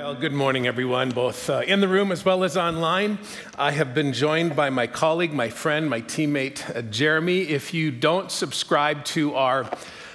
Well, good morning, everyone, both uh, in the room as well as online. I have been joined by my colleague, my friend, my teammate, uh, Jeremy. If you don't subscribe to our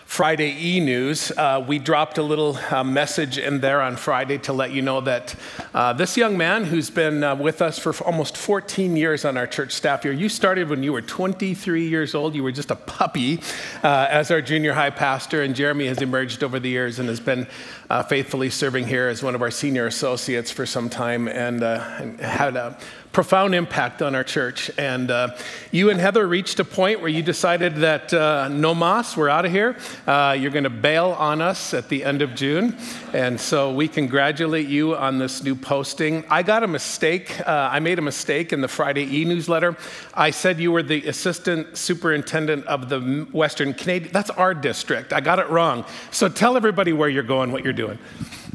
Friday e News. Uh, we dropped a little uh, message in there on Friday to let you know that uh, this young man who's been uh, with us for almost 14 years on our church staff here, you started when you were 23 years old. You were just a puppy uh, as our junior high pastor, and Jeremy has emerged over the years and has been uh, faithfully serving here as one of our senior associates for some time and, and had a profound impact on our church. And uh, you and Heather reached a point where you decided that uh, no mas, we're out of here. Uh, you're going to bail on us at the end of June. And so we congratulate you on this new posting. I got a mistake. Uh, I made a mistake in the Friday e newsletter. I said you were the assistant superintendent of the Western Canadian. That's our district. I got it wrong. So tell everybody where you're going, what you're doing.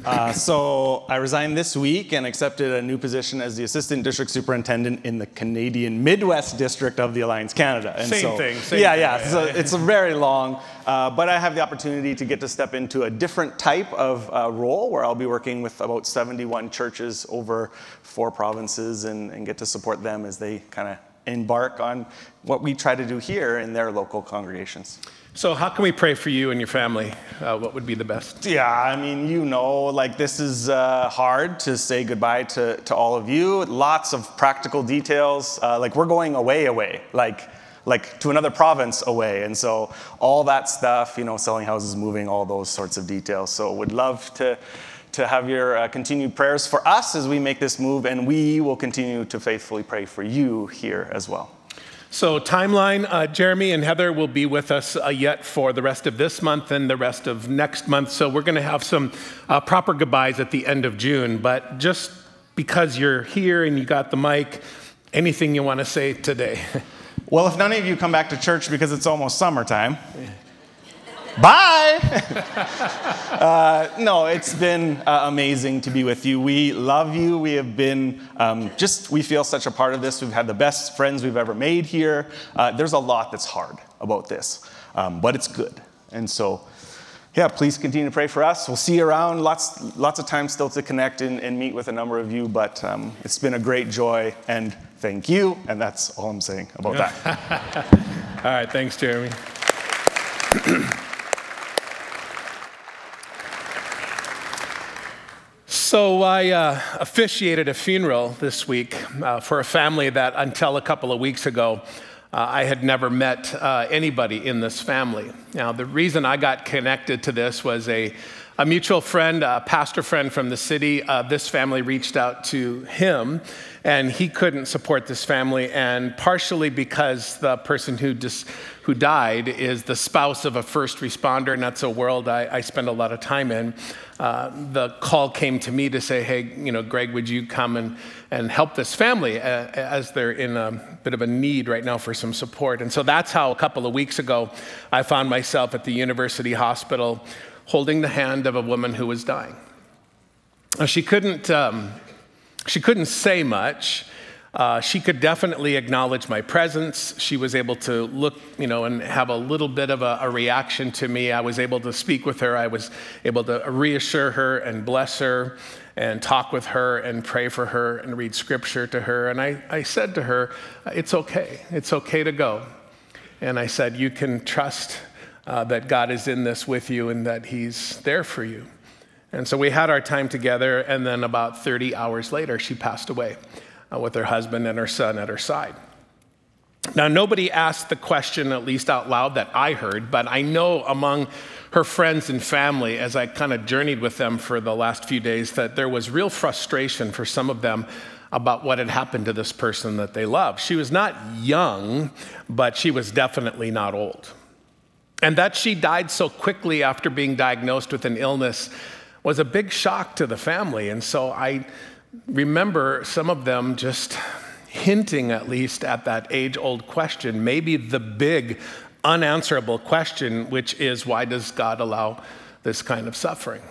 Uh, so I resigned this week and accepted a new position as the assistant district superintendent in the Canadian Midwest district of the Alliance Canada. And same so, thing. Same yeah, thing. yeah. So it's a very long, uh, but I have the opportunity to get to step into a different type of uh, role where I'll be working with about 71 churches over four provinces and, and get to support them as they kind of embark on what we try to do here in their local congregations. So, how can we pray for you and your family? Uh, what would be the best? Yeah, I mean, you know, like this is uh, hard to say goodbye to, to all of you. Lots of practical details. Uh, like, we're going away, away, like, like to another province away. And so, all that stuff, you know, selling houses, moving, all those sorts of details. So, would love to. To have your uh, continued prayers for us as we make this move, and we will continue to faithfully pray for you here as well. So, timeline uh, Jeremy and Heather will be with us uh, yet for the rest of this month and the rest of next month. So, we're going to have some uh, proper goodbyes at the end of June. But just because you're here and you got the mic, anything you want to say today? Well, if none of you come back to church because it's almost summertime, Bye. uh, no, it's been uh, amazing to be with you. We love you. We have been um, just, we feel such a part of this. We've had the best friends we've ever made here. Uh, there's a lot that's hard about this, um, but it's good. And so, yeah, please continue to pray for us. We'll see you around. Lots, lots of time still to connect and, and meet with a number of you, but um, it's been a great joy and thank you. And that's all I'm saying about that. all right, thanks, Jeremy. So, I uh, officiated a funeral this week uh, for a family that until a couple of weeks ago, uh, I had never met uh, anybody in this family. Now, the reason I got connected to this was a, a mutual friend, a pastor friend from the city. Uh, this family reached out to him, and he couldn't support this family, and partially because the person who just who died is the spouse of a first responder, and that's a world I, I spend a lot of time in. Uh, the call came to me to say, hey, you know, Greg, would you come and, and help this family uh, as they're in a bit of a need right now for some support? And so that's how a couple of weeks ago I found myself at the university hospital holding the hand of a woman who was dying. She couldn't, um, she couldn't say much. Uh, she could definitely acknowledge my presence. She was able to look, you know, and have a little bit of a, a, reaction to me. I was able to speak with her. I was able to reassure her and bless her and talk with her and pray for her and read scripture to her. And I, I said to her, It's okay. It's okay to go. And I said, You can trust uh, that God is in this with you and that He's there for you. And so we had our time together, and then about 30 hours later, she passed away uh, with her husband and her son at her side. Now, nobody asked the question, at least out loud, that I heard, but I know among her friends and family, as I kind of journeyed with them for the last few days, that there was real frustration for some of them about what had happened to this person that they loved. She was not young, but she was definitely not old. And that she died so quickly after being diagnosed with an illness was a big shock to the family. And so I remember some of them just hinting, at least, at that age old question, maybe the big unanswerable question, which is why does God allow this kind of suffering?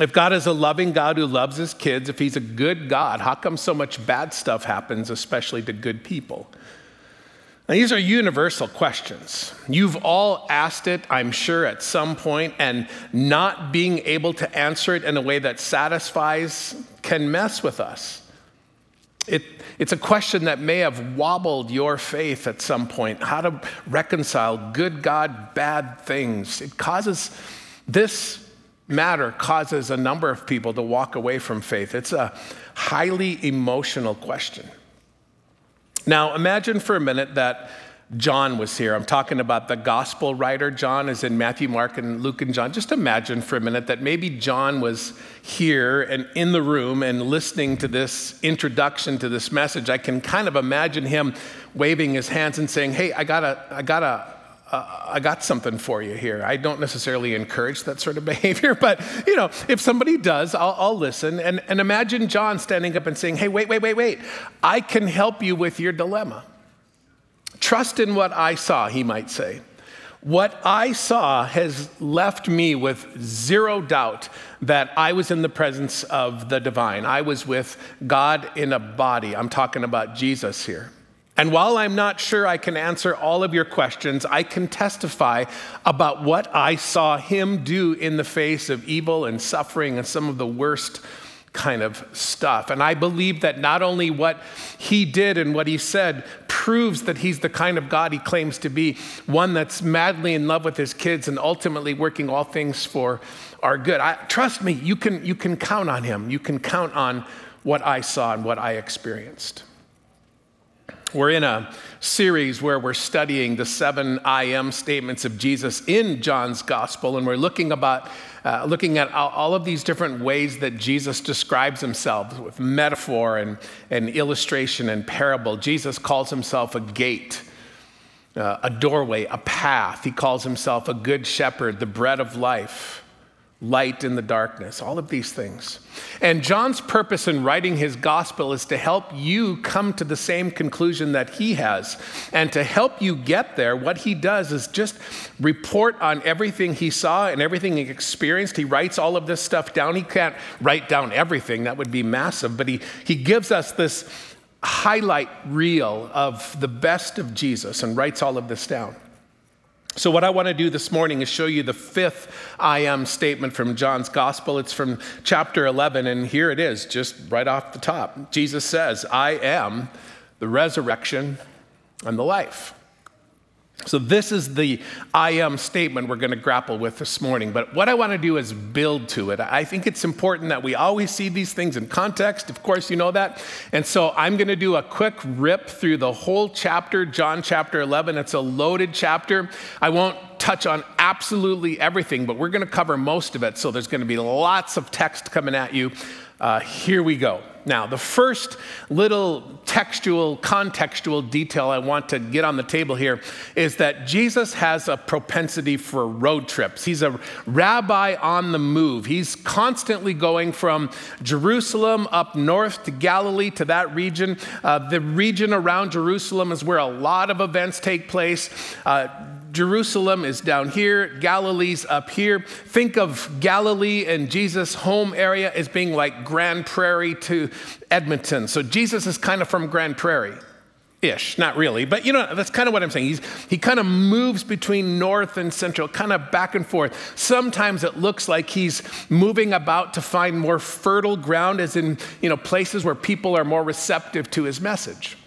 If God is a loving God who loves his kids, if he's a good God, how come so much bad stuff happens, especially to good people? Now, these are universal questions. You've all asked it, I'm sure, at some point, and not being able to answer it in a way that satisfies can mess with us. It, it's a question that may have wobbled your faith at some point how to reconcile good God, bad things. It causes, this matter causes a number of people to walk away from faith. It's a highly emotional question. Now, imagine for a minute that John was here. I'm talking about the gospel writer. John is in Matthew, Mark, and Luke and John. Just imagine for a minute that maybe John was here and in the room and listening to this introduction to this message. I can kind of imagine him waving his hands and saying, Hey, I got a, I got a, uh, I got something for you here. I don't necessarily encourage that sort of behavior, but you know, if somebody does, I'll, I'll, listen. And, and imagine John standing up and saying, Hey, wait, wait, wait, wait. I can help you with your dilemma. Trust in what I saw, he might say. What I saw has left me with zero doubt that I was in the presence of the divine. I was with God in a body. I'm talking about Jesus here. And while I'm not sure I can answer all of your questions, I can testify about what I saw him do in the face of evil and suffering and some of the worst kind of stuff. And I believe that not only what he did and what he said proves that he's the kind of God he claims to be, one that's madly in love with his kids and ultimately working all things for our good. I, trust me, you can, you can count on him. You can count on what I saw and what I experienced. We're in a series where we're studying the seven I am statements of Jesus in John's gospel, and we're looking about uh, looking at all of these different ways that Jesus describes himself with metaphor and, and illustration and parable. Jesus calls himself a gate, uh, a doorway, a path. He calls himself a good shepherd, the bread of life light in the darkness, all of these things. And John's purpose in writing his gospel is to help you come to the same conclusion that he has. And to help you get there, what he does is just report on everything he saw and everything he experienced. He writes all of this stuff down. He can't write down everything, that would be massive, but he, he gives us this highlight reel of the best of Jesus and writes all of this down. So, what I want to do this morning is show you the fifth I am statement from John's gospel. It's from chapter 11, and here it is, just right off the top. Jesus says, I am the resurrection and the life. So, this is the I am statement we're going to grapple with this morning. But what I want to do is build to it. I think it's important that we always see these things in context. Of course, you know that. And so, I'm going to do a quick rip through the whole chapter, John chapter 11. It's a loaded chapter. I won't touch on absolutely everything, but we're going to cover most of it. So, there's going to be lots of text coming at you. Uh, here we go. Now, the first little textual, contextual detail I want to get on the table here is that Jesus has a propensity for road trips. He's a rabbi on the move. He's constantly going from Jerusalem up north to Galilee to that region. Uh, the region around Jerusalem is where a lot of events take place. Uh, Jerusalem is down here, Galilee's up here. Think of Galilee and Jesus' home area as being like Grande Prairie to Edmonton. So Jesus is kind of from Grande Prairie. Ish, not really, but you know, that's kind of what I'm saying. He's, he kind of moves between north and central, kind of back and forth. Sometimes it looks like he's moving about to find more fertile ground, as in, you know, places where people are more receptive to his message.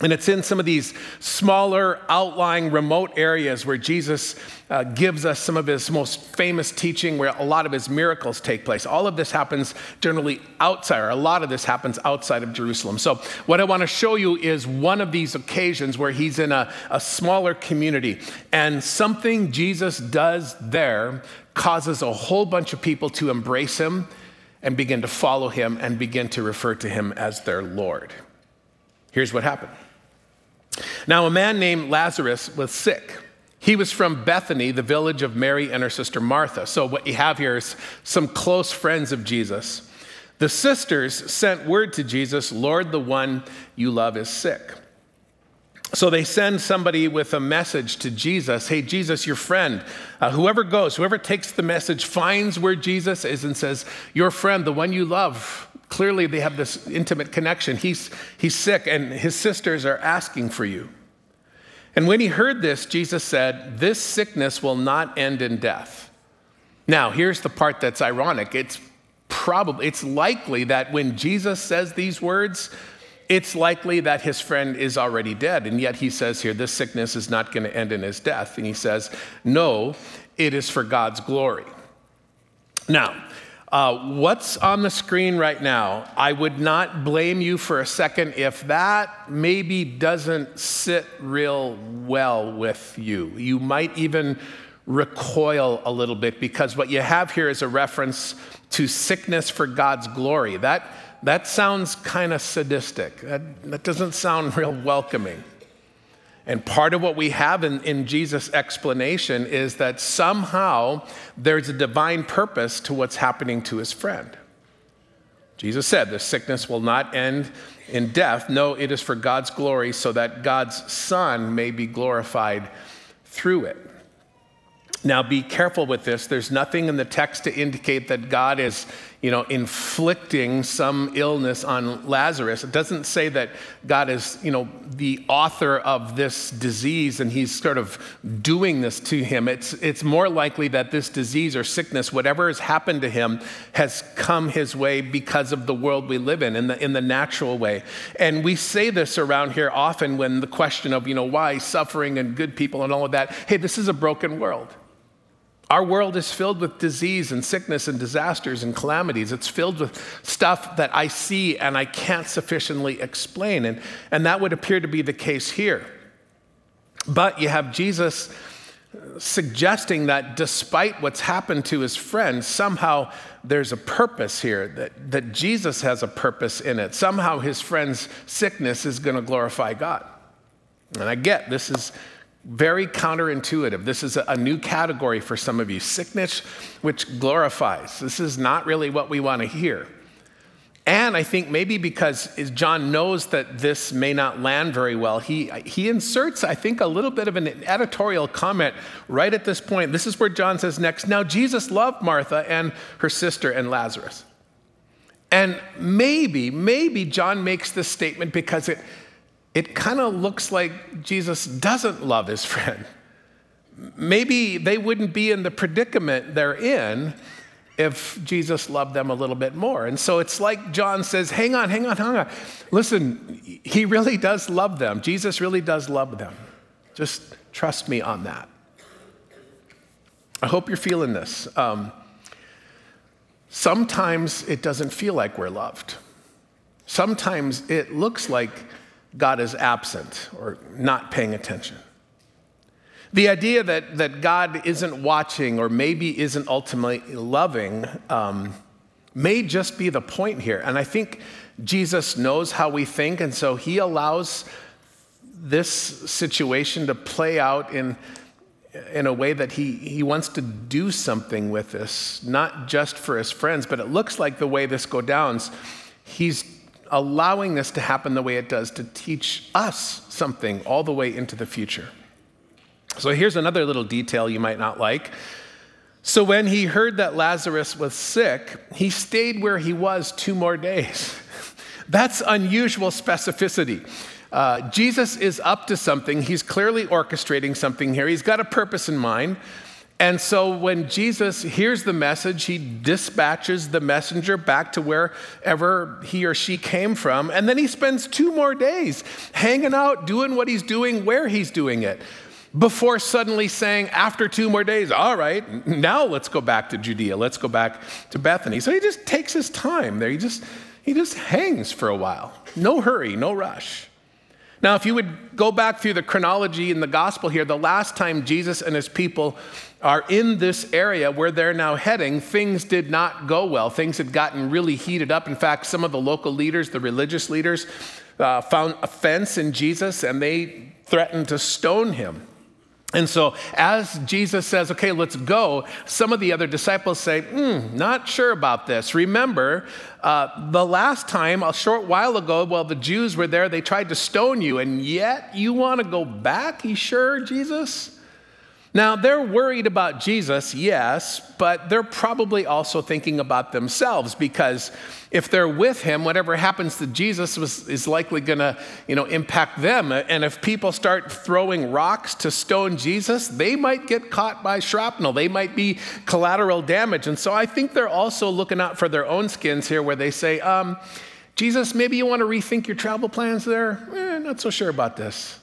And it's in some of these smaller, outlying, remote areas where Jesus uh, gives us some of his most famous teaching, where a lot of his miracles take place. All of this happens generally outside, or a lot of this happens outside of Jerusalem. So, what I want to show you is one of these occasions where he's in a, a smaller community, and something Jesus does there causes a whole bunch of people to embrace him and begin to follow him and begin to refer to him as their Lord. Here's what happened. Now, a man named Lazarus was sick. He was from Bethany, the village of Mary and her sister Martha. So, what you have here is some close friends of Jesus. The sisters sent word to Jesus Lord, the one you love is sick. So they send somebody with a message to Jesus Hey, Jesus, your friend, uh, whoever goes, whoever takes the message, finds where Jesus is and says, Your friend, the one you love, Clearly, they have this intimate connection. He's, he's sick, and his sisters are asking for you. And when he heard this, Jesus said, This sickness will not end in death. Now, here's the part that's ironic. It's probably, it's likely that when Jesus says these words, it's likely that his friend is already dead. And yet he says here, this sickness is not going to end in his death. And he says, no, it is for God's glory. Now, uh, what's on the screen right now, I would not blame you for a second if that maybe doesn't sit real well with you. You might even recoil a little bit because what you have here is a reference to sickness for God's glory. That, that sounds kind of sadistic. That, that doesn't sound real welcoming. And part of what we have in, in Jesus' explanation is that somehow there's a divine purpose to what's happening to his friend. Jesus said, The sickness will not end in death. No, it is for God's glory, so that God's Son may be glorified through it. Now, be careful with this. There's nothing in the text to indicate that God is, you know, inflicting some illness on Lazarus. It doesn't say that God is, you know, the author of this disease and he's sort of doing this to him. It's, it's more likely that this disease or sickness, whatever has happened to him, has come his way because of the world we live in, in the, in the natural way. And we say this around here often when the question of, you know, why suffering and good people and all of that, hey, this is a broken world. Our world is filled with disease and sickness and disasters and calamities. It's filled with stuff that I see and I can't sufficiently explain. And, and that would appear to be the case here. But you have Jesus suggesting that despite what's happened to his friend, somehow there's a purpose here, that, that Jesus has a purpose in it. Somehow his friend's sickness is going to glorify God. And I get this is very counterintuitive. This is a new category for some of you sickness, which glorifies. This is not really what we want to hear. And I think maybe because John knows that this may not land very well, he, he inserts, I think, a little bit of an editorial comment right at this point. This is where John says next Now, Jesus loved Martha and her sister and Lazarus. And maybe, maybe John makes this statement because it, it kind of looks like Jesus doesn't love his friend. Maybe they wouldn't be in the predicament they're in if Jesus loved them a little bit more. And so it's like John says, hang on, hang on, hang on. Listen, he really does love them. Jesus really does love them. Just trust me on that. I hope you're feeling this. Um, sometimes it doesn't feel like we're loved. Sometimes it looks like God is absent or not paying attention. The idea that, that God isn't watching or maybe isn't ultimately loving um, may just be the point here. And I think Jesus knows how we think, and so he allows this situation to play out in, in a way that he, he wants to do something with this, not just for his friends, but it looks like the way this goes down, he's allowing this to happen the way it does to teach us something all the way into the future. So here's another little detail you might not like. So when he heard that Lazarus was sick, he stayed where he was two more days. That's unusual specificity. Uh, Jesus is up to something. He's clearly orchestrating something here. He's got a purpose in mind. And so when Jesus hears the message, he dispatches the messenger back to wherever he or she came from. And then he spends two more days hanging out, doing what he's doing, where he's doing it, before suddenly saying, after two more days, all right, now let's go back to Judea. Let's go back to Bethany. So he just takes his time there. He just, he just hangs for a while. No hurry, no rush. Now, if you would go back through the chronology in the gospel here, the last time Jesus and his people are in this area where they're now heading, things did not go well. Things had gotten really heated up. In fact, some of the local leaders, the religious leaders, uh, found offense in Jesus and they threatened to stone him. And so, as Jesus says, okay, let's go, some of the other disciples say, hmm, not sure about this. Remember, uh, the last time, a short while ago, while the Jews were there, they tried to stone you, and yet you want to go back? You sure, Jesus? Now, they're worried about Jesus, yes, but they're probably also thinking about themselves because if they're with him, whatever happens to Jesus was, is likely going to you know, impact them. And if people start throwing rocks to stone Jesus, they might get caught by shrapnel. They might be collateral damage. And so I think they're also looking out for their own skins here where they say, um, Jesus, maybe you want to rethink your travel plans there? Eh, not so sure about this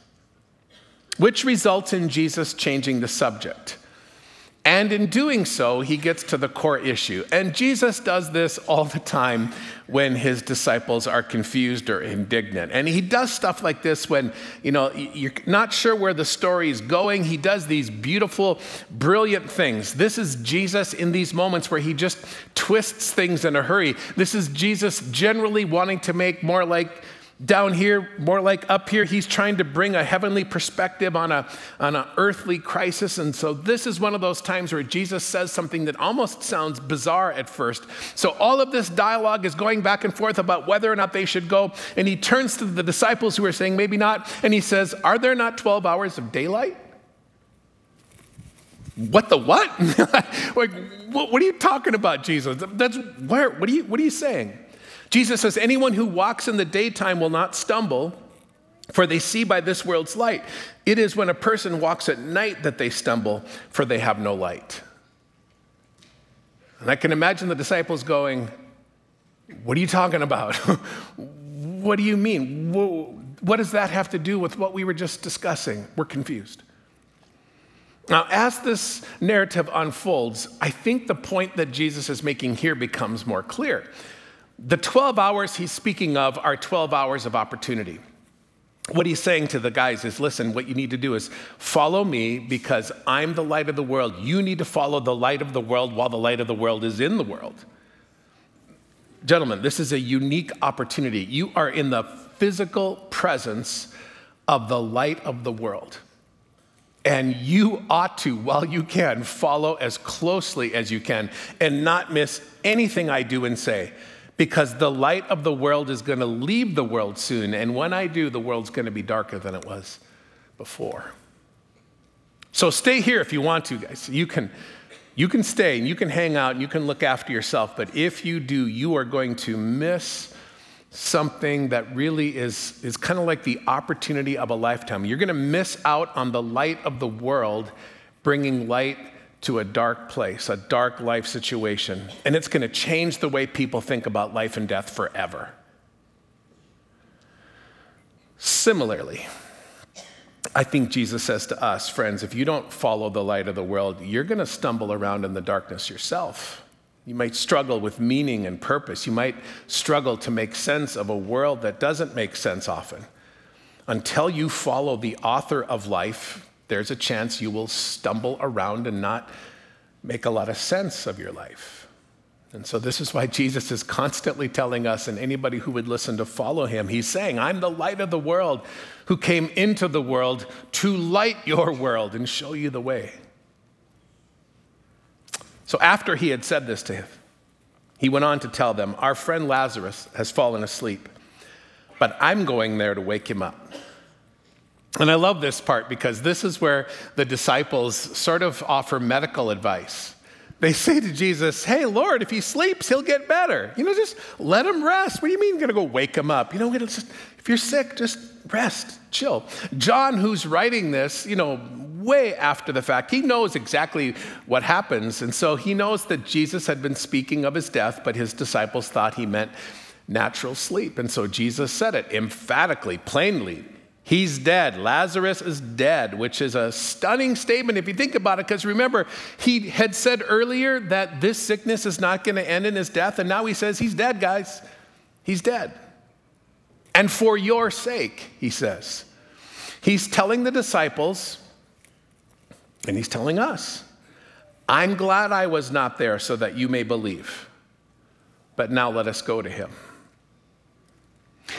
which results in Jesus changing the subject. And in doing so, he gets to the core issue. And Jesus does this all the time when his disciples are confused or indignant. And he does stuff like this when, you know, you're not sure where the story is going. He does these beautiful, brilliant things. This is Jesus in these moments where he just twists things in a hurry. This is Jesus generally wanting to make more like down here, more like up here, he's trying to bring a heavenly perspective on, a, on an earthly crisis. And so, this is one of those times where Jesus says something that almost sounds bizarre at first. So, all of this dialogue is going back and forth about whether or not they should go. And he turns to the disciples who are saying, maybe not. And he says, Are there not 12 hours of daylight? What the what? like, what, what are you talking about, Jesus? That's where, what are you, what are you saying? Jesus says, Anyone who walks in the daytime will not stumble, for they see by this world's light. It is when a person walks at night that they stumble, for they have no light. And I can imagine the disciples going, What are you talking about? what do you mean? What does that have to do with what we were just discussing? We're confused. Now, as this narrative unfolds, I think the point that Jesus is making here becomes more clear. The 12 hours he's speaking of are 12 hours of opportunity. What he's saying to the guys is listen, what you need to do is follow me because I'm the light of the world. You need to follow the light of the world while the light of the world is in the world. Gentlemen, this is a unique opportunity. You are in the physical presence of the light of the world. And you ought to, while you can, follow as closely as you can and not miss anything I do and say because the light of the world is going to leave the world soon. And when I do, the world's going to be darker than it was before. So stay here if you want to, guys. You can, you can stay and you can hang out and you can look after yourself. But if you do, you are going to miss something that really is, is kind of like the opportunity of a lifetime. You're going to miss out on the light of the world bringing light to a dark place, a dark life situation, and it's going to change the way people think about life and death forever. Similarly, I think Jesus says to us, friends, if you don't follow the light of the world, you're going to stumble around in the darkness yourself. You might struggle with meaning and purpose. You might struggle to make sense of a world that doesn't make sense often. Until you follow the author of life, there's a chance you will stumble around and not make a lot of sense of your life. And so, this is why Jesus is constantly telling us, and anybody who would listen to follow him, he's saying, I'm the light of the world who came into the world to light your world and show you the way. So, after he had said this to him, he went on to tell them, Our friend Lazarus has fallen asleep, but I'm going there to wake him up. And I love this part because this is where the disciples sort of offer medical advice. They say to Jesus, Hey, Lord, if he sleeps, he'll get better. You know, just let him rest. What do you mean going to go wake him up? You know, just, if you're sick, just rest, chill. John, who's writing this, you know, way after the fact, he knows exactly what happens. And so he knows that Jesus had been speaking of his death, but his disciples thought he meant natural sleep. And so Jesus said it emphatically, plainly He's dead. Lazarus is dead, which is a stunning statement if you think about it, because remember, he had said earlier that this sickness is not going to end in his death, and now he says he's dead, guys. He's dead. And for your sake, he says. He's telling the disciples, and he's telling us, I'm glad I was not there so that you may believe. But now let us go to him.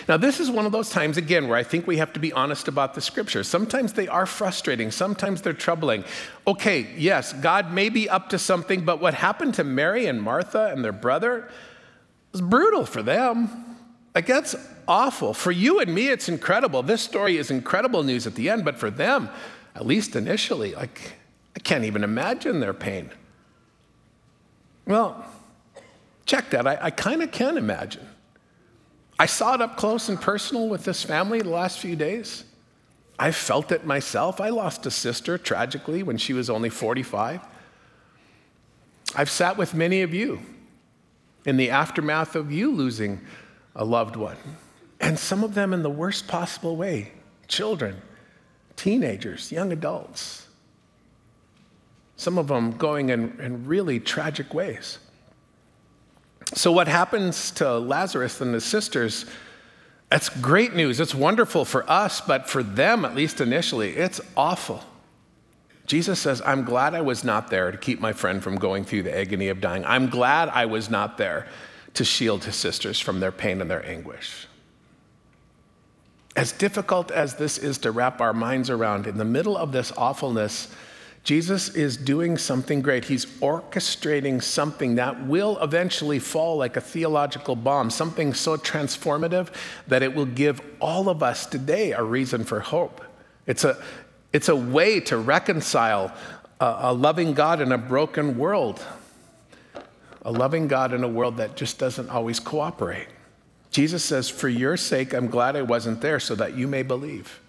Now, this is one of those times, again, where I think we have to be honest about the scriptures. Sometimes they are frustrating, sometimes they're troubling. Okay, yes, God may be up to something, but what happened to Mary and Martha and their brother was brutal for them. Like, that's awful. For you and me, it's incredible. This story is incredible news at the end, but for them, at least initially, like, I can't even imagine their pain. Well, check that. I, I kind of can imagine. I saw it up close and personal with this family the last few days. I felt it myself. I lost a sister tragically when she was only 45. I've sat with many of you in the aftermath of you losing a loved one, and some of them in the worst possible way children, teenagers, young adults. Some of them going in, in really tragic ways. So, what happens to Lazarus and his sisters? That's great news. It's wonderful for us, but for them, at least initially, it's awful. Jesus says, I'm glad I was not there to keep my friend from going through the agony of dying. I'm glad I was not there to shield his sisters from their pain and their anguish. As difficult as this is to wrap our minds around, in the middle of this awfulness, Jesus is doing something great. He's orchestrating something that will eventually fall like a theological bomb, something so transformative that it will give all of us today a reason for hope. It's a, it's a way to reconcile a, a loving God in a broken world, a loving God in a world that just doesn't always cooperate. Jesus says, For your sake, I'm glad I wasn't there so that you may believe.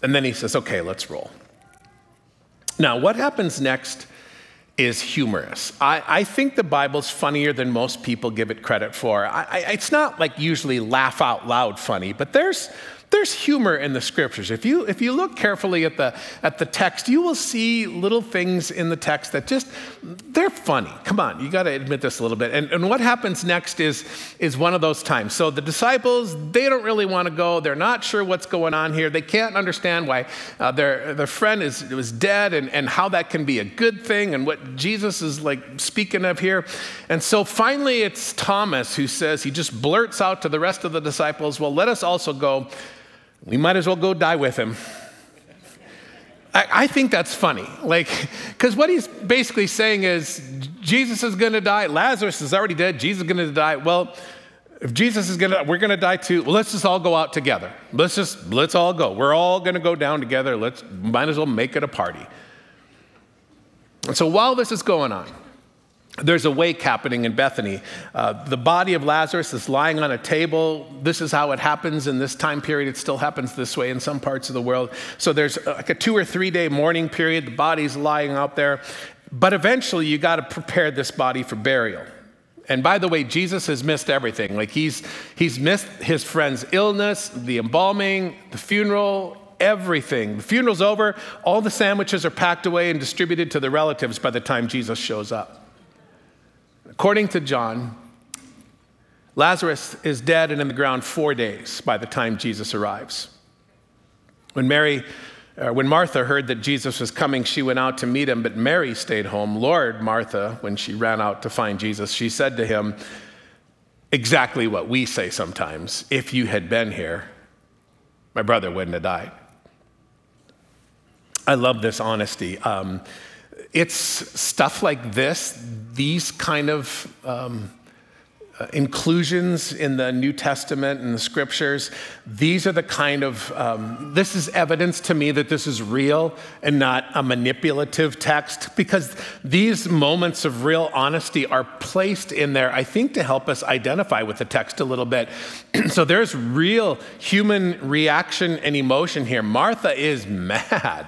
And then he says, Okay, let's roll. Now, what happens next is humorous. I, I, think the Bible's funnier than most people give it credit for. I, I, it's not like usually laugh out loud funny, but there's, there's humor in the scriptures. If you, if you look carefully at the, at the text, you will see little things in the text that just, they're funny. Come on, you got to admit this a little bit. And, and what happens next is, is one of those times. So the disciples, they don't really want to go. They're not sure what's going on here. They can't understand why uh, their, their friend is, was dead and, and how that can be a good thing and what Jesus is like speaking of here. And so finally, it's Thomas who says, he just blurts out to the rest of the disciples, well, let us also go we might as well go die with him. I, think that's funny. Like, because what he's basically saying is Jesus is going to die. Lazarus is already dead. Jesus is going to die. Well, if Jesus is going to, we're going to die too. Well, let's just all go out together. Let's just, let's all go. We're all going to go down together. Let's, might as well make it a party. And so while this is going on, there's a wake happening in Bethany. Uh, the body of Lazarus is lying on a table. This is how it happens in this time period. It still happens this way in some parts of the world. So there's like a two or three day mourning period. The body's lying out there. But eventually, you got to prepare this body for burial. And by the way, Jesus has missed everything. Like he's, he's missed his friend's illness, the embalming, the funeral, everything. The funeral's over. All the sandwiches are packed away and distributed to the relatives by the time Jesus shows up. According to John, Lazarus is dead and in the ground four days by the time Jesus arrives. When Mary, uh, when Martha heard that Jesus was coming, she went out to meet him, but Mary stayed home. Lord, Martha, when she ran out to find Jesus, she said to him exactly what we say sometimes if you had been here, my brother wouldn't have died. I love this honesty. Um, it's stuff like this, these kind of um, uh, inclusions in the New Testament and the scriptures, these are the kind of, um, this is evidence to me that this is real and not a manipulative text because these moments of real honesty are placed in there, I think, to help us identify with the text a little bit. so there's real human reaction and emotion here. Martha is mad.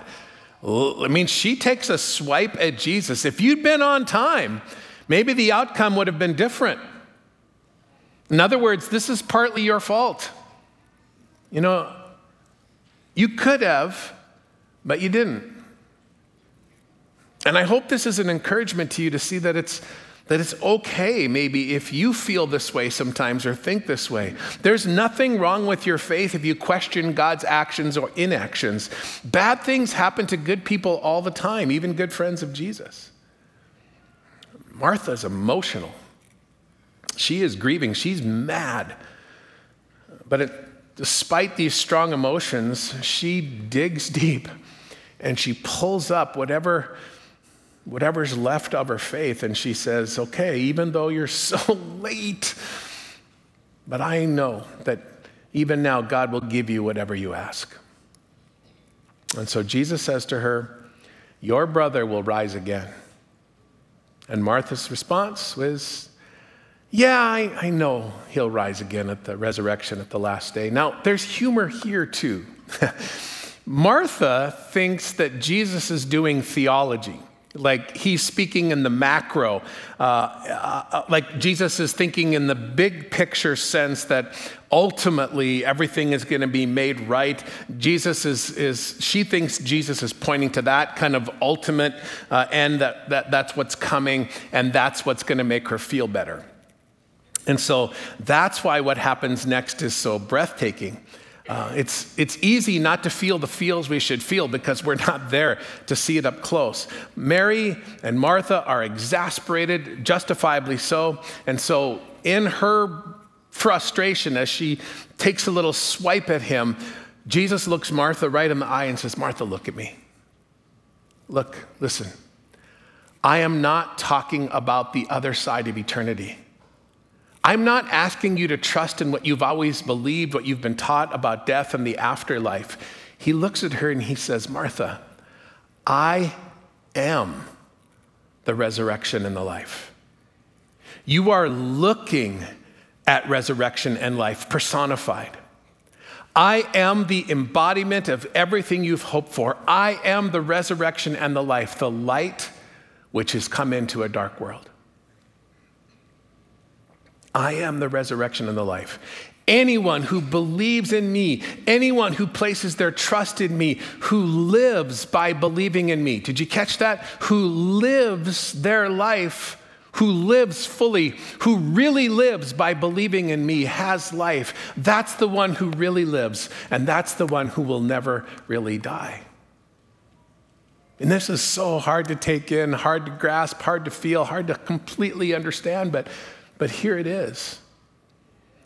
I mean, she takes a swipe at Jesus. If you'd been on time, maybe the outcome would have been different. In other words, this is partly your fault. You know, you could have, but you didn't. And I hope this is an encouragement to you to see that it's that it's okay, maybe, if you feel this way sometimes or think this way. There's nothing wrong with your faith if you question God's actions or inactions. Bad things happen to good people all the time, even good friends of Jesus. Martha's emotional. She is grieving, she's mad. But it, despite these strong emotions, she digs deep and she pulls up whatever whatever's left of her faith, and she says, Okay, even though you're so late, but I know that even now God will give you whatever you ask. And so Jesus says to her, Your brother will rise again. And Martha's response was, Yeah, I, I know he'll rise again at the resurrection at the last day. Now, there's humor here too. Martha thinks that Jesus is doing theology. Like he's speaking in the macro, uh, uh, like Jesus is thinking in the big picture sense that ultimately everything is going to be made right. Jesus is, is, she thinks Jesus is pointing to that kind of ultimate uh, end, that, that that's what's coming, and that's what's going to make her feel better. And so that's why what happens next is so breathtaking. Uh, it's, it's easy not to feel the feels we should feel because we're not there to see it up close. Mary and Martha are exasperated, justifiably so. And so, in her frustration, as she takes a little swipe at him, Jesus looks Martha right in the eye and says, Martha, look at me. Look, listen. I am not talking about the other side of eternity. I'm not asking you to trust in what you've always believed, what you've been taught about death and the afterlife. He looks at her and he says, Martha, I am the resurrection and the life. You are looking at resurrection and life personified. I am the embodiment of everything you've hoped for. I am the resurrection and the life, the light which has come into a dark world. I am the resurrection and the life. Anyone who believes in me, anyone who places their trust in me, who lives by believing in me. Did you catch that? Who lives their life, who lives fully, who really lives by believing in me, has life. That's the one who really lives, and that's the one who will never really die. And this is so hard to take in, hard to grasp, hard to feel, hard to completely understand, but but here it is.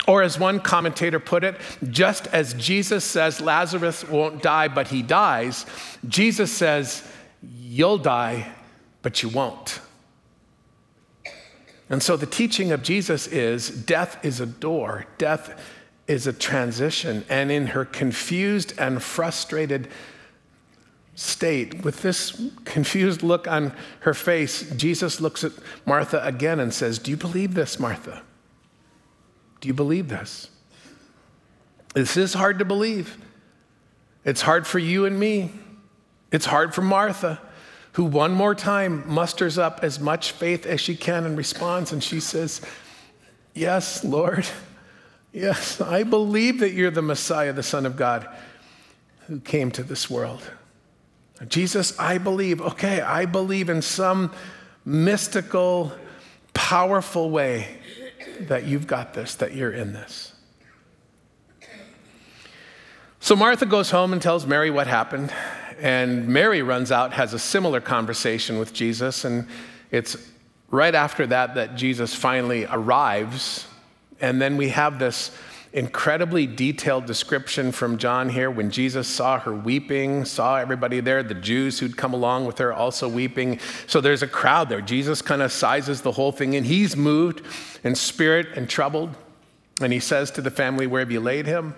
Or, as one commentator put it, just as Jesus says Lazarus won't die, but he dies, Jesus says, You'll die, but you won't. And so the teaching of Jesus is death is a door, death is a transition. And in her confused and frustrated state, with this confused look on her face, Jesus looks at Martha again and says, Do you believe this, Martha? Do you believe this? This is hard to believe. It's hard for you and me. It's hard for Martha, who one more time musters up as much faith as she can and responds, and she says, Yes, Lord. Yes, I believe that you're the Messiah, the Son of God, who came to this world. Jesus, I believe, okay, I believe in some mystical, powerful way that you've got this, that you're in this. So Martha goes home and tells Mary what happened, and Mary runs out, has a similar conversation with Jesus, and it's right after that that Jesus finally arrives, and then we have this incredibly detailed description from John here when Jesus saw her weeping, saw everybody there, the Jews who'd come along with her also weeping. So there's a crowd there. Jesus kind of sizes the whole thing and he's moved in spirit and troubled. And he says to the family, Where have you laid him?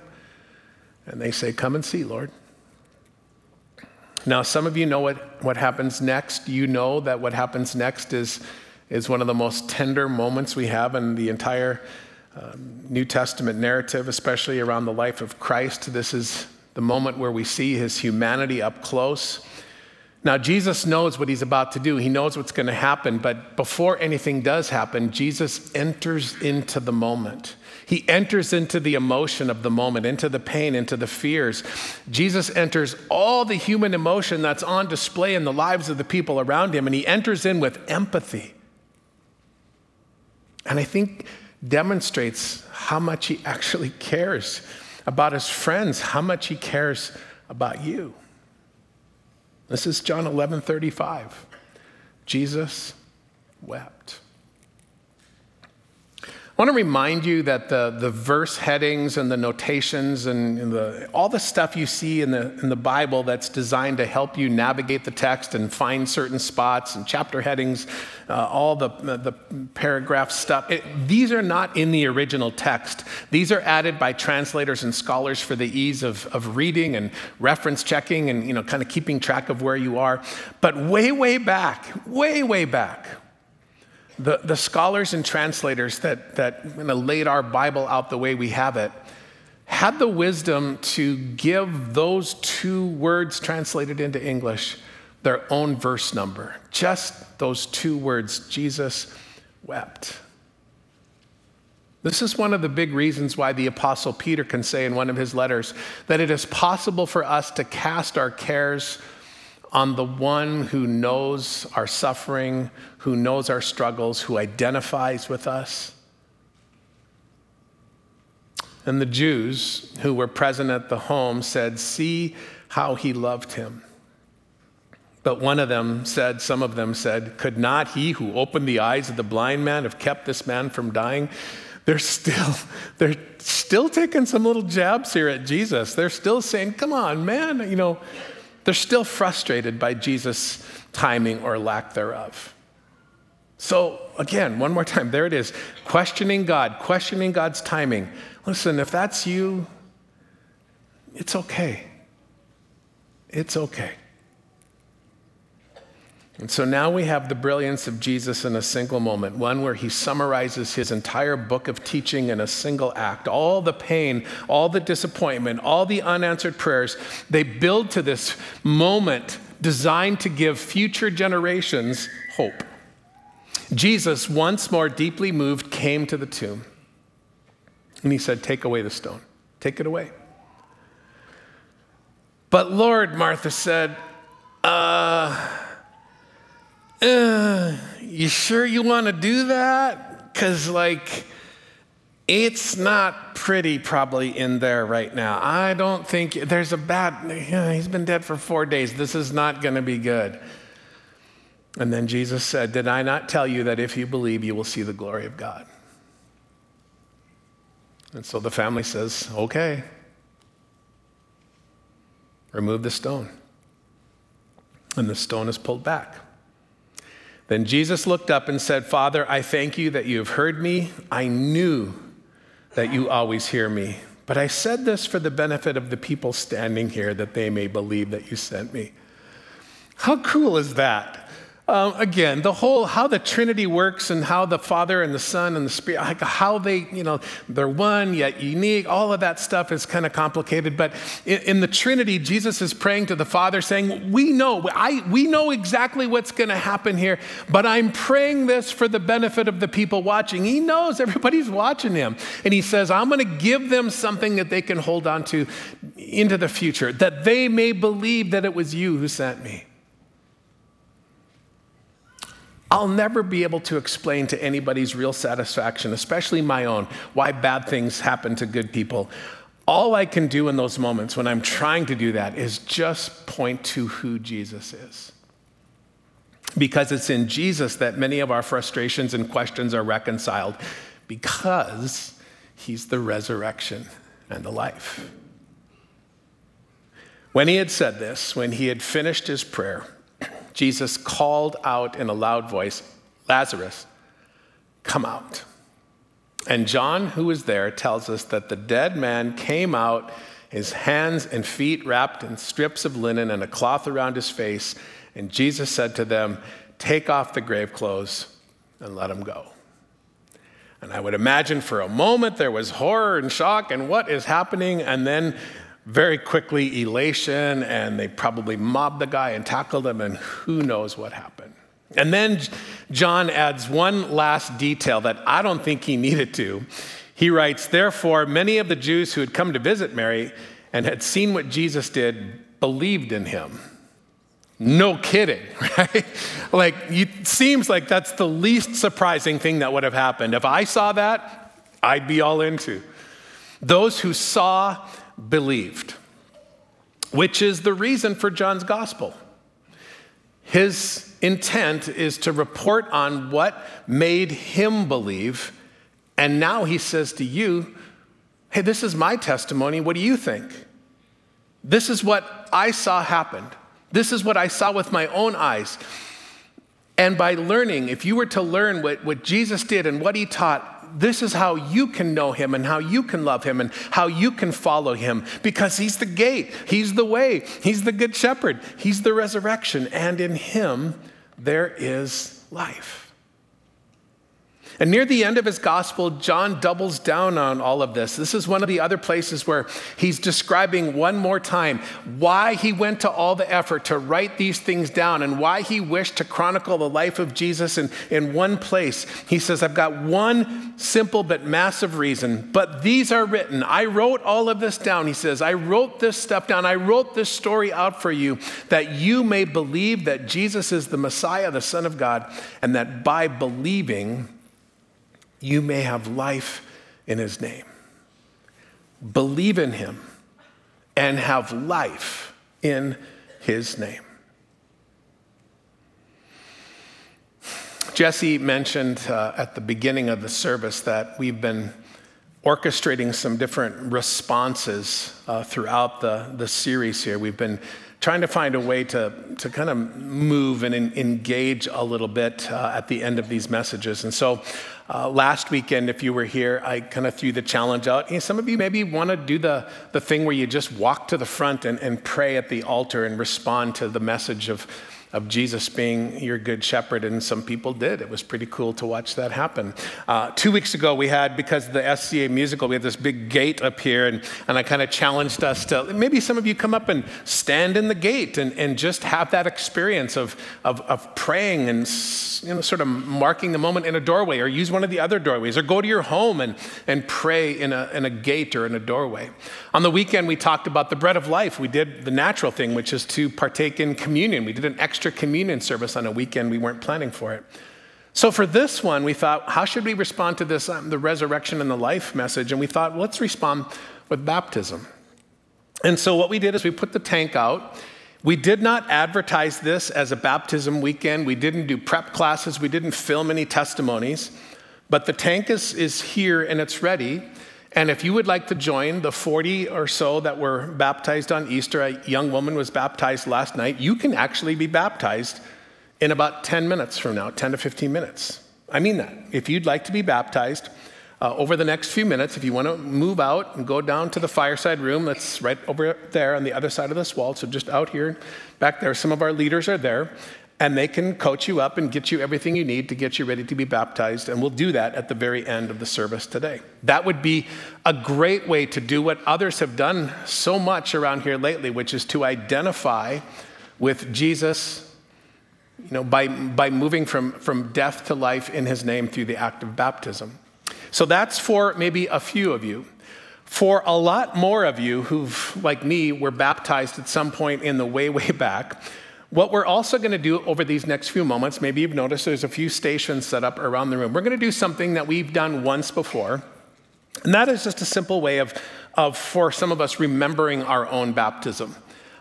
And they say, Come and see, Lord. Now, some of you know what, what happens next. You know that what happens next is, is one of the most tender moments we have in the entire um, New Testament narrative, especially around the life of Christ. This is the moment where we see his humanity up close. Now, Jesus knows what he's about to do. He knows what's going to happen, but before anything does happen, Jesus enters into the moment. He enters into the emotion of the moment, into the pain, into the fears. Jesus enters all the human emotion that's on display in the lives of the people around him, and he enters in with empathy. And I think demonstrates how much he actually cares about his friends, how much he cares about you. This is John 11 35. Jesus wept. I want to remind you that the, the verse headings and the notations and, and the, all the stuff you see in the, in the Bible that's designed to help you navigate the text and find certain spots and chapter headings, uh, all the, the paragraph stuff, it, these are not in the original text. These are added by translators and scholars for the ease of, of reading and reference checking and you know, kind of keeping track of where you are. But way, way back, way, way back, the, the scholars and translators that, that laid our Bible out the way we have it had the wisdom to give those two words translated into English their own verse number. Just those two words Jesus wept. This is one of the big reasons why the Apostle Peter can say in one of his letters that it is possible for us to cast our cares on the one who knows our suffering, who knows our struggles, who identifies with us. And the Jews who were present at the home said, See how he loved him. But one of them said, some of them said, Could not he who opened the eyes of the blind man have kept this man from dying? They're still, they're still taking some little jabs here at Jesus. They're still saying, Come on, man, you know, they're still frustrated by Jesus' timing or lack thereof. So, again, one more time, there it is questioning God, questioning God's timing. Listen, if that's you, it's okay. It's okay. And so now we have the brilliance of Jesus in a single moment, one where he summarizes his entire book of teaching in a single act. All the pain, all the disappointment, all the unanswered prayers, they build to this moment designed to give future generations hope. Jesus, once more deeply moved, came to the tomb. And he said, Take away the stone, take it away. But Lord, Martha said, uh, uh, you sure you want to do that? Because, like, it's not pretty probably in there right now. I don't think there's a bad, yeah, he's been dead for four days. This is not going to be good. And then Jesus said, Did I not tell you that if you believe, you will see the glory of God? And so the family says, Okay, remove the stone. And the stone is pulled back. Then Jesus looked up and said, Father, I thank you that you have heard me. I knew that you always hear me. But I said this for the benefit of the people standing here, that they may believe that you sent me. How cool is that? Um, again, the whole how the Trinity works and how the Father and the Son and the Spirit, like how they, you know, they're one yet unique, all of that stuff is kind of complicated. But in, in, the Trinity, Jesus is praying to the Father saying, We know, I, we know exactly what's going to happen here, but I'm praying this for the benefit of the people watching. He knows everybody's watching him. And he says, I'm going to give them something that they can hold on to into the future, that they may believe that it was you who sent me. I'll never be able to explain to anybody's real satisfaction, especially my own, why bad things happen to good people. All I can do in those moments when I'm trying to do that is just point to who Jesus is. Because it's in Jesus that many of our frustrations and questions are reconciled, because he's the resurrection and the life. When he had said this, when he had finished his prayer, Jesus called out in a loud voice, Lazarus, come out. And John, who was there, tells us that the dead man came out, his hands and feet wrapped in strips of linen and a cloth around his face. And Jesus said to them, Take off the grave clothes and let him go. And I would imagine for a moment there was horror and shock and what is happening. And then very quickly elation, and they probably mobbed the guy and tackled him, and who knows what happened. And then John adds one last detail that I don't think he needed to. He writes, Therefore, many of the Jews who had come to visit Mary and had seen what Jesus did believed in him. No kidding, right? like, it seems like that's the least surprising thing that would have happened. If I saw that, I'd be all into. Those who saw believed, which is the reason for John's gospel. His intent is to report on what made him believe And now he says to you, Hey, this is my testimony. What do you think? This is what I saw happened. This is what I saw with my own eyes. And by learning, if you were to learn what, what Jesus did and what he taught, this is how you can know him and how you can love him and how you can follow him because he's the gate, he's the way, he's the good shepherd, he's the resurrection, and in him there is life. And near the end of his gospel, John doubles down on all of this. This is one of the other places where he's describing one more time why he went to all the effort to write these things down and why he wished to chronicle the life of Jesus in, in one place. He says, I've got one simple but massive reason, but these are written. I wrote all of this down. He says, I wrote this stuff down. I wrote this story out for you that you may believe that Jesus is the Messiah, the Son of God, and that by believing, you may have life in his name. Believe in him and have life in his name. Jesse mentioned uh, at the beginning of the service that we've been orchestrating some different responses uh, throughout the, the series here. We've been trying to find a way to, to kind of move and engage a little bit uh, at the end of these messages. And so uh, last weekend, if you were here, I kind of threw the challenge out. Hey, some of you maybe want to do the, the thing where you just walk to the front and, and pray at the altar and respond to the message of of Jesus being your good shepherd, and some people did. It was pretty cool to watch that happen. Uh, two weeks ago, we had, because of the SCA musical, we had this big gate up here, and, and I kind of challenged us to maybe some of you come up and stand in the gate and, and just have that experience of, of, of praying and you know, sort of marking the moment in a doorway, or use one of the other doorways, or go to your home and, and pray in a, in a gate or in a doorway. On the weekend, we talked about the bread of life. We did the natural thing, which is to partake in communion. We did an extra communion service on a weekend. We weren't planning for it. So for this one, we thought, how should we respond to this, um, the resurrection and the life message? And we thought, let's respond with baptism. And so what we did is we put the tank out. We did not advertise this as a baptism weekend. We didn't do prep classes. We didn't film any testimonies. But the tank is, is here and it's ready. And if you would like to join the 40 or so that were baptized on Easter, a young woman was baptized last night, you can actually be baptized in about 10 minutes from now, 10 to 15 minutes. I mean that. If you'd like to be baptized, uh, over the next few minutes, if you want to move out and go down to the fireside room that's right over there on the other side of this wall, so just out here, back there, some of our leaders are there and they can coach you up and get you everything you need to get you ready to be baptized. And we'll do that at the very end of the service today. That would be a great way to do what others have done so much around here lately, which is to identify with Jesus. You know, by, by moving from, from death to life in his name through the act of baptism. So that's for maybe a few of you. For a lot more of you who've, like me, were baptized at some point in the way, way back, what we're also going to do over these next few moments, maybe you've noticed there's a few stations set up around the room. We're going to do something that we've done once before, and that is just a simple way of, of for some of us, remembering our own baptism.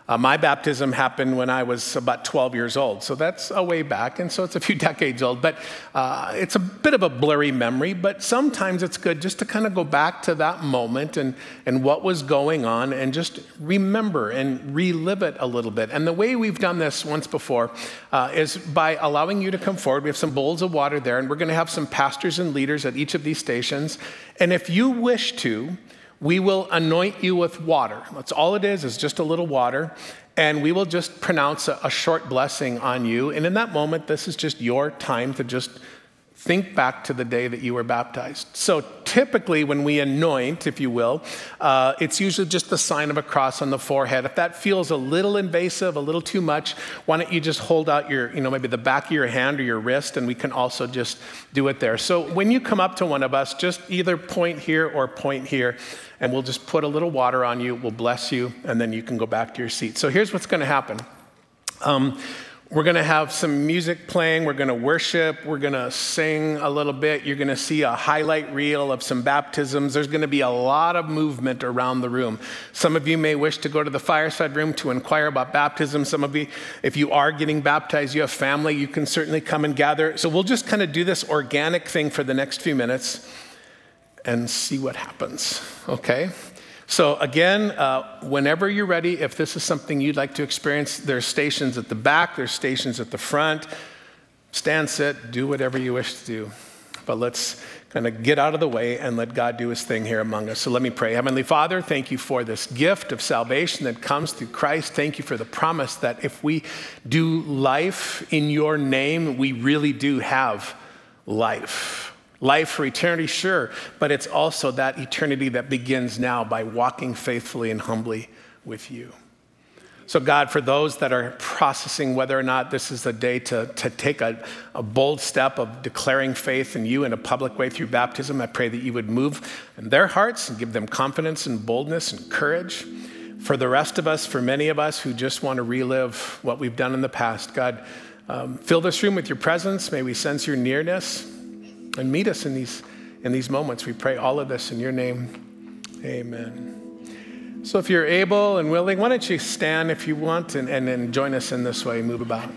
Uh, my baptism happened when I was about 12 years old, so that's a way back, and so it's a few decades old. But uh, it's a bit of a blurry memory, but sometimes it's good just to kind of go back to that moment and, and what was going on and just remember and relive it a little bit. And the way we've done this once before uh, is by allowing you to come forward. We have some bowls of water there, and we're going to have some pastors and leaders at each of these stations. And if you wish to, we will anoint you with water. That's all it is, is just a little water. And we will just pronounce a, a, short blessing on you. And in that moment, this is just your time to just think back to the day that you were baptized. So typically, when we anoint, if you will, uh, it's usually just the sign of a cross on the forehead. If that feels a little invasive, a little too much, why don't you just hold out your, you know, maybe the back of your hand or your wrist, and we can also just do it there. So when you come up to one of us, just either point here or point here, and we'll just put a little water on you, we'll bless you, and then you can go back to your seat. So here's what's going to happen. Um, we're going to have some music playing. We're going to worship. We're going to sing a little bit. You're going to see a highlight reel of some baptisms. There's going to be a lot of movement around the room. Some of you may wish to go to the fireside room to inquire about baptism. Some of you, if you are getting baptized, you have family, you can certainly come and gather. So we'll just kind of do this organic thing for the next few minutes. and see what happens, okay? So, again, uh, whenever you're ready, if this is something you'd like to experience, there's stations at the back, there's stations at the front. Stand, sit, do whatever you wish to do. But let's kind of get out of the way and let God do his thing here among us. So let me pray. Heavenly Father, thank you for this gift of salvation that comes through Christ. Thank you for the promise that if we do life in your name, we really do have life. Life for eternity, sure, but it's also that eternity that begins now by walking faithfully and humbly with you. So, God, for those that are processing whether or not this is a day to, to take a, a bold step of declaring faith in you in a public way through baptism, I pray that you would move in their hearts and give them confidence and boldness and courage. For the rest of us, for many of us who just want to relive what we've done in the past, God, um, fill this room with your presence. May we sense your nearness and meet us in these, in these moments. We pray all of this in your name. Amen. So if you're able and willing, why don't you stand if you want and, and, and join us in this way, move about.